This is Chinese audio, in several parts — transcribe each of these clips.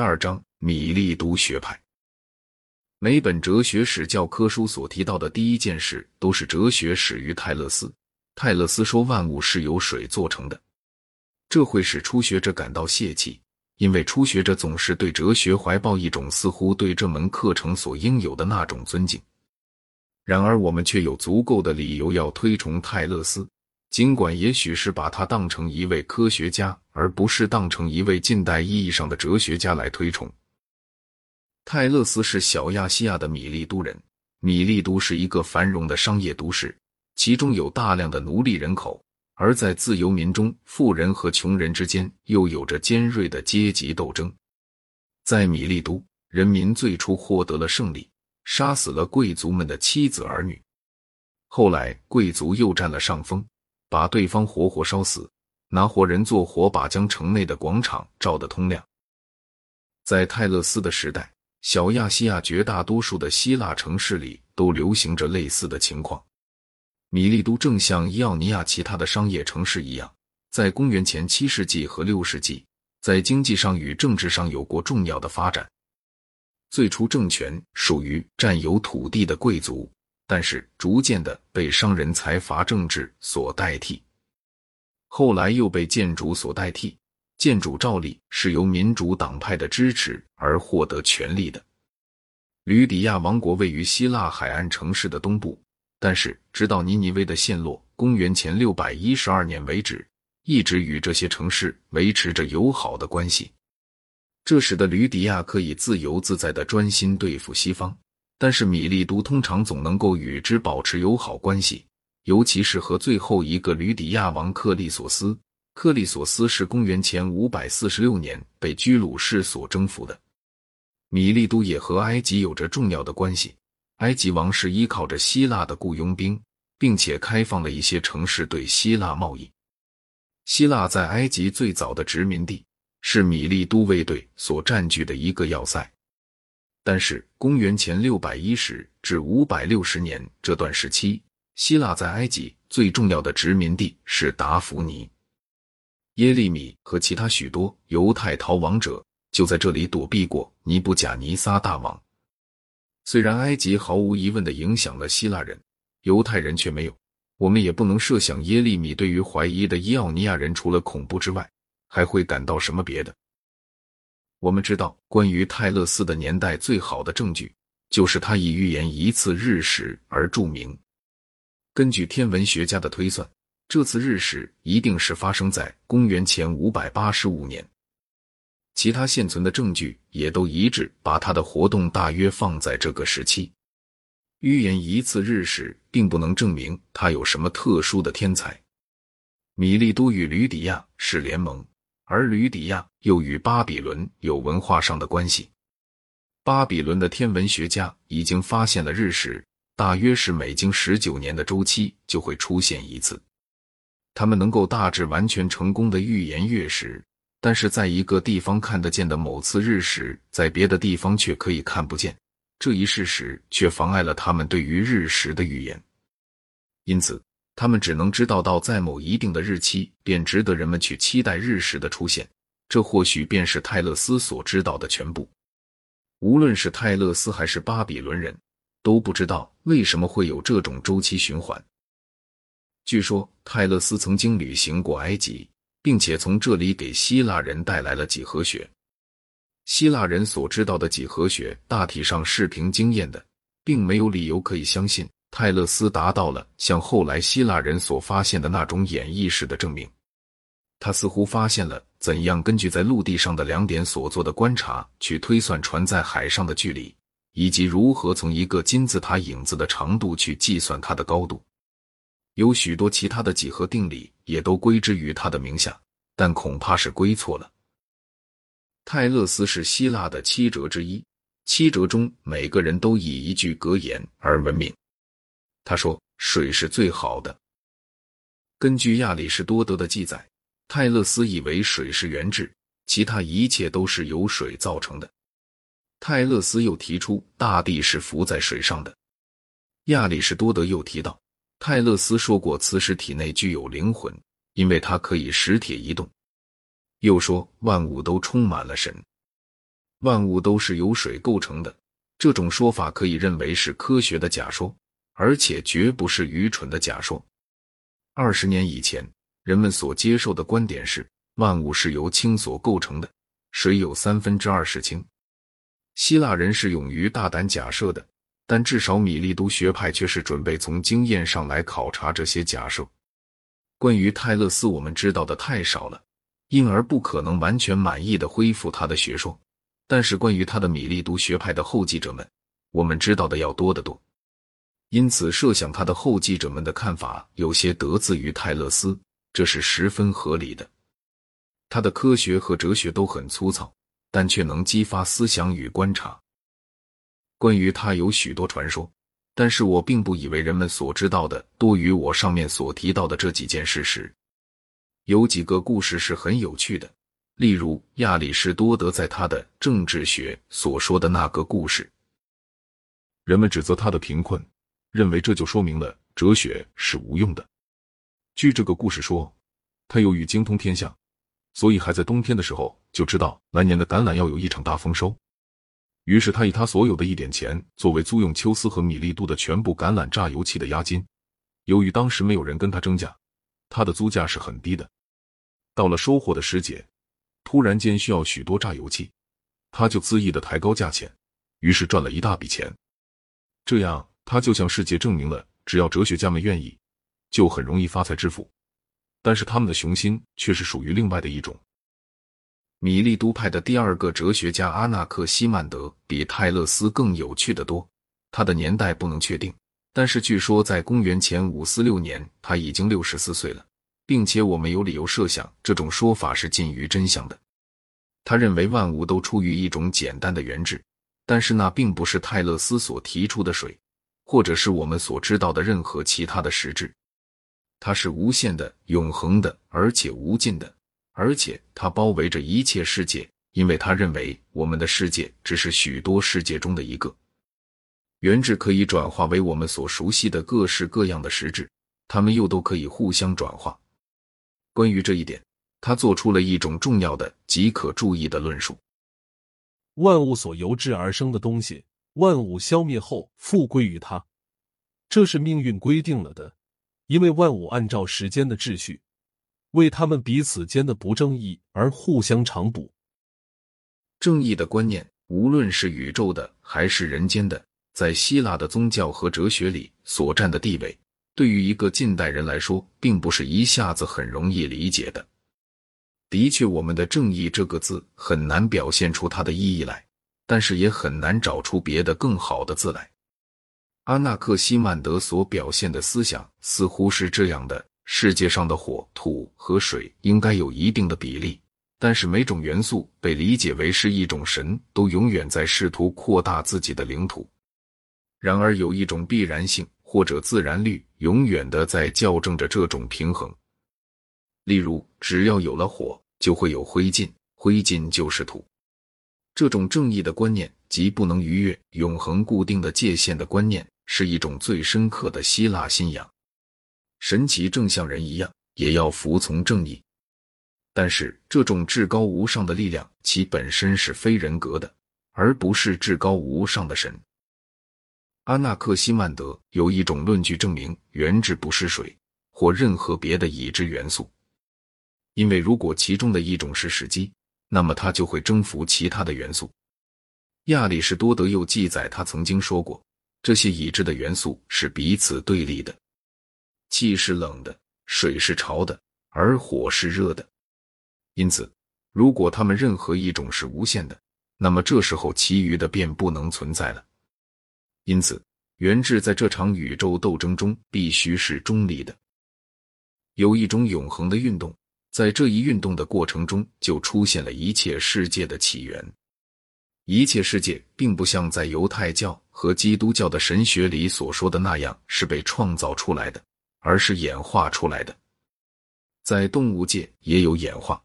第二章：米利都学派。每本哲学史教科书所提到的第一件事，都是哲学始于泰勒斯。泰勒斯说万物是由水做成的，这会使初学者感到泄气，因为初学者总是对哲学怀抱一种似乎对这门课程所应有的那种尊敬。然而，我们却有足够的理由要推崇泰勒斯，尽管也许是把他当成一位科学家，而不是当成一位近代意义上的哲学家来推崇。泰勒斯是小亚细亚的米利都人。米利都是一个繁荣的商业都市，其中有大量的奴隶人口。而在自由民中，富人和穷人之间又有着尖锐的阶级斗争。在米利都，人民最初获得了胜利，杀死了贵族们的妻子儿女。后来，贵族又占了上风，把对方活活烧死，拿活人做火把，将城内的广场照得通亮。在泰勒斯的时代。小亚细亚绝大多数的希腊城市里都流行着类似的情况。米利都正像伊奥尼亚其他的商业城市一样，在公元前七世纪和六世纪，在经济上与政治上有过重要的发展。最初政权属于占有土地的贵族，但是逐渐的被商人、财阀、政治所代替，后来又被建筑所代替。建主照例是由民主党派的支持而获得权力的。吕底亚王国位于希腊海岸城市的东部，但是直到尼尼微的陷落（公元前六百一十二年）为止，一直与这些城市维持着友好的关系。这使得吕底亚可以自由自在的专心对付西方，但是米利都通常总能够与之保持友好关系，尤其是和最后一个吕底亚王克利索斯。克利索斯是公元前五百四十六年被居鲁士所征服的。米利都也和埃及有着重要的关系。埃及王室依靠着希腊的雇佣兵，并且开放了一些城市对希腊贸易。希腊在埃及最早的殖民地，是米利都卫队所占据的一个要塞。但是，公元前六百一十至五百六十年这段时期，希腊在埃及最重要的殖民地是达芙妮。耶利米和其他许多犹太逃亡者就在这里躲避过尼布甲尼撒大王。虽然埃及毫无疑问的影响了希腊人，犹太人却没有。我们也不能设想耶利米对于怀疑的伊奥尼亚人除了恐怖之外，还会感到什么别的。我们知道，关于泰勒斯的年代最好的证据就是他以预言一次日食而著名。根据天文学家的推算。这次日食一定是发生在公元前五百八十五年，其他现存的证据也都一致，把他的活动大约放在这个时期。预言一次日食，并不能证明他有什么特殊的天才。米利都与吕底亚是联盟，而吕底亚又与巴比伦有文化上的关系。巴比伦的天文学家已经发现了日食，大约是每经十九年的周期就会出现一次。他们能够大致完全成功的预言月食，但是在一个地方看得见的某次日食，在别的地方却可以看不见。这一事实却妨碍了他们对于日食的预言，因此他们只能知道到在某一定的日期便值得人们去期待日食的出现。这或许便是泰勒斯所知道的全部。无论是泰勒斯还是巴比伦人，都不知道为什么会有这种周期循环。据说泰勒斯曾经旅行过埃及，并且从这里给希腊人带来了几何学。希腊人所知道的几何学大体上是凭经验的，并没有理由可以相信泰勒斯达到了像后来希腊人所发现的那种演绎式的证明。他似乎发现了怎样根据在陆地上的两点所做的观察去推算船在海上的距离，以及如何从一个金字塔影子的长度去计算它的高度。有许多其他的几何定理也都归之于他的名下，但恐怕是归错了。泰勒斯是希腊的七哲之一，七哲中每个人都以一句格言而闻名。他说：“水是最好的。”根据亚里士多德的记载，泰勒斯以为水是原质，其他一切都是由水造成的。泰勒斯又提出大地是浮在水上的。亚里士多德又提到。泰勒斯说过，磁石体内具有灵魂，因为它可以使铁移动。又说，万物都充满了神。万物都是由水构成的。这种说法可以认为是科学的假说，而且绝不是愚蠢的假说。二十年以前，人们所接受的观点是万物是由氢所构成的，水有三分之二是氢。希腊人是勇于大胆假设的，但至少米利都学派却是准备从经验上来考察这些假设。关于泰勒斯，我们知道的太少了，因而不可能完全满意的恢复他的学说。但是关于他的米利都学派的后继者们，我们知道的要多得多。因此，设想他的后继者们的看法有些得自于泰勒斯，这是十分合理的。他的科学和哲学都很粗糙，但却能激发思想与观察。关于他有许多传说，但是我并不以为人们所知道的多于我上面所提到的这几件事实。有几个故事是很有趣的，例如亚里士多德在他的《政治学》所说的那个故事。人们指责他的贫困。认为这就说明了哲学是无用的。据这个故事说，他由于精通天象，所以还在冬天的时候就知道来年的橄榄要有一场大丰收。于是他以他所有的一点钱作为租用秋斯和米利都的全部橄榄榨油器的押金。由于当时没有人跟他争价，他的租价是很低的。到了收获的时节，突然间需要许多榨油器，他就恣意的抬高价钱，于是赚了一大笔钱。这样。他就向世界证明了，只要哲学家们愿意，就很容易发财致富。但是他们的雄心却是属于另外的一种。米利都派的第二个哲学家阿纳克西曼德比泰勒斯更有趣的多。他的年代不能确定，但是据说在公元前五四六年他已经六十四岁了，并且我们有理由设想这种说法是近于真相的。他认为万物都出于一种简单的原质，但是那并不是泰勒斯所提出的水。或者是我们所知道的任何其他的实质，它是无限的、永恒的，而且无尽的，而且它包围着一切世界，因为他认为我们的世界只是许多世界中的一个。原质可以转化为我们所熟悉的各式各样的实质，它们又都可以互相转化。关于这一点，他做出了一种重要的、极可注意的论述：万物所由之而生的东西。万物消灭后复归于他，这是命运规定了的。因为万物按照时间的秩序，为他们彼此间的不正义而互相偿补。正义的观念，无论是宇宙的还是人间的，在希腊的宗教和哲学里所占的地位，对于一个近代人来说，并不是一下子很容易理解的。的确，我们的“正义”这个字很难表现出它的意义来。但是也很难找出别的更好的字来。阿纳克西曼德所表现的思想似乎是这样的：世界上的火、土和水应该有一定的比例，但是每种元素被理解为是一种神，都永远在试图扩大自己的领土。然而有一种必然性或者自然律，永远的在校正着这种平衡。例如，只要有了火，就会有灰烬，灰烬就是土。这种正义的观念及不能逾越永恒固定的界限的观念，是一种最深刻的希腊信仰。神奇正像人一样，也要服从正义。但是，这种至高无上的力量，其本身是非人格的，而不是至高无上的神。阿纳克西曼德有一种论据证明，原质不是水或任何别的已知元素，因为如果其中的一种是时机。那么它就会征服其他的元素。亚里士多德又记载，他曾经说过，这些已知的元素是彼此对立的，气是冷的，水是潮的，而火是热的。因此，如果它们任何一种是无限的，那么这时候其余的便不能存在了。因此，原质在这场宇宙斗争中必须是中立的，有一种永恒的运动。在这一运动的过程中，就出现了一切世界的起源。一切世界并不像在犹太教和基督教的神学里所说的那样是被创造出来的，而是演化出来的。在动物界也有演化。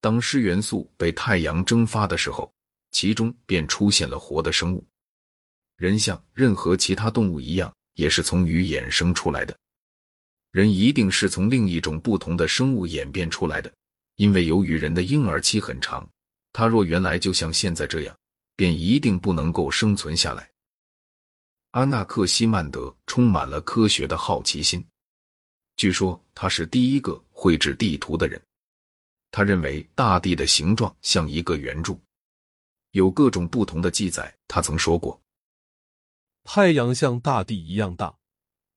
当湿元素被太阳蒸发的时候，其中便出现了活的生物。人像任何其他动物一样，也是从鱼衍生出来的。人一定是从另一种不同的生物演变出来的，因为由于人的婴儿期很长，他若原来就像现在这样，便一定不能够生存下来。阿纳克西曼德充满了科学的好奇心，据说他是第一个绘制地图的人。他认为大地的形状像一个圆柱，有各种不同的记载。他曾说过，太阳像大地一样大，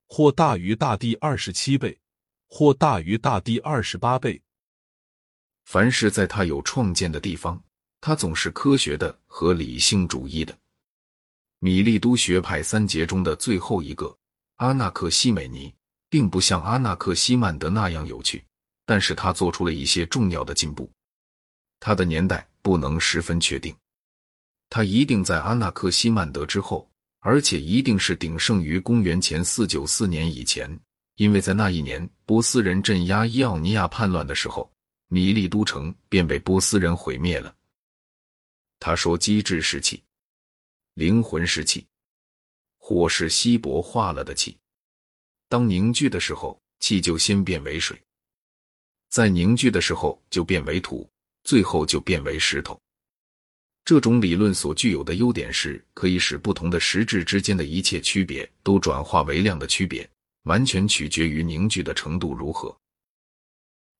或大于大地二十七倍，或大于大地二十八倍。凡是在他有创建的地方，他总是科学的和理性主义的。米利都学派三杰中的最后一个阿纳克西美尼，并不像阿纳克西曼德那样有趣。但是他做出了一些重要的进步。他的年代不能十分确定，他一定在阿纳克西曼德之后，而且一定是鼎盛于公元前四九四年以前，因为在那一年波斯人镇压伊奥尼亚叛乱的时候，米利都城便被波斯人毁灭了。他说：“机制是气，灵魂是气，火是稀薄化了的气。当凝聚的时候，气就先变为水。”在凝聚的时候就变为土，最后就变为石头。这种理论所具有的优点是，可以使不同的实质之间的一切区别都转化为量的区别，完全取决于凝聚的程度如何。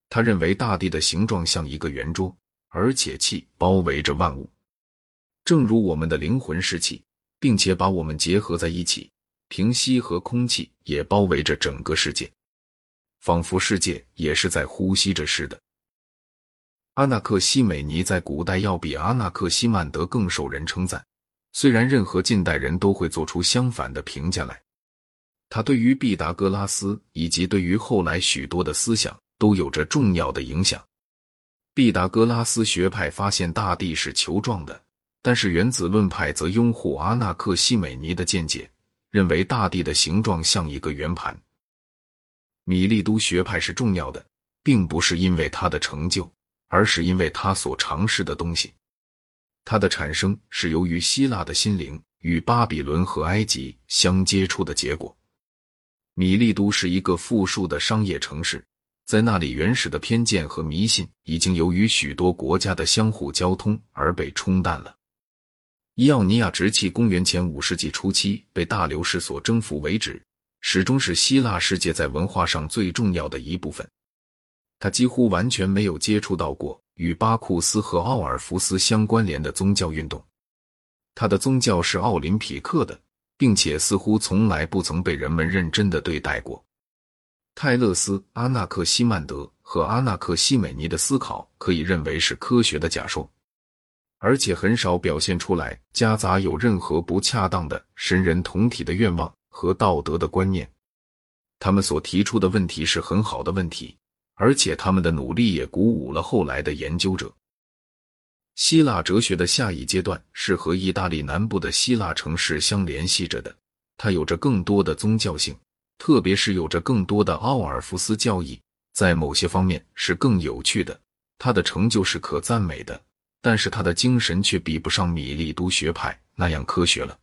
他认为大地的形状像一个圆桌，而且气包围着万物，正如我们的灵魂是气，并且把我们结合在一起。平息和空气也包围着整个世界。仿佛世界也是在呼吸着似的。阿纳克西美尼在古代要比阿纳克西曼德更受人称赞，虽然任何近代人都会做出相反的评价来。他对于毕达哥拉斯以及对于后来许多的思想都有着重要的影响。毕达哥拉斯学派发现大地是球状的，但是原子论派则拥护阿纳克西美尼的见解，认为大地的形状像一个圆盘。米利都学派是重要的，并不是因为他的成就，而是因为他所尝试的东西。它的产生是由于希腊的心灵与巴比伦和埃及相接触的结果。米利都是一个富庶的商业城市，在那里，原始的偏见和迷信已经由于许多国家的相互交通而被冲淡了。伊奥尼亚直至公元前五世纪初期被大流士所征服为止。始终是希腊世界在文化上最重要的一部分。他几乎完全没有接触到过与巴库斯和奥尔弗斯相关联的宗教运动。他的宗教是奥林匹克的，并且似乎从来不曾被人们认真的对待过。泰勒斯、阿纳克西曼德和阿纳克西美尼的思考可以认为是科学的假说，而且很少表现出来夹杂有任何不恰当的神人同体的愿望。和道德的观念，他们所提出的问题是很好的问题，而且他们的努力也鼓舞了后来的研究者。希腊哲学的下一阶段是和意大利南部的希腊城市相联系着的，它有着更多的宗教性，特别是有着更多的奥尔夫斯教义，在某些方面是更有趣的。他的成就是可赞美的，但是他的精神却比不上米利都学派那样科学了。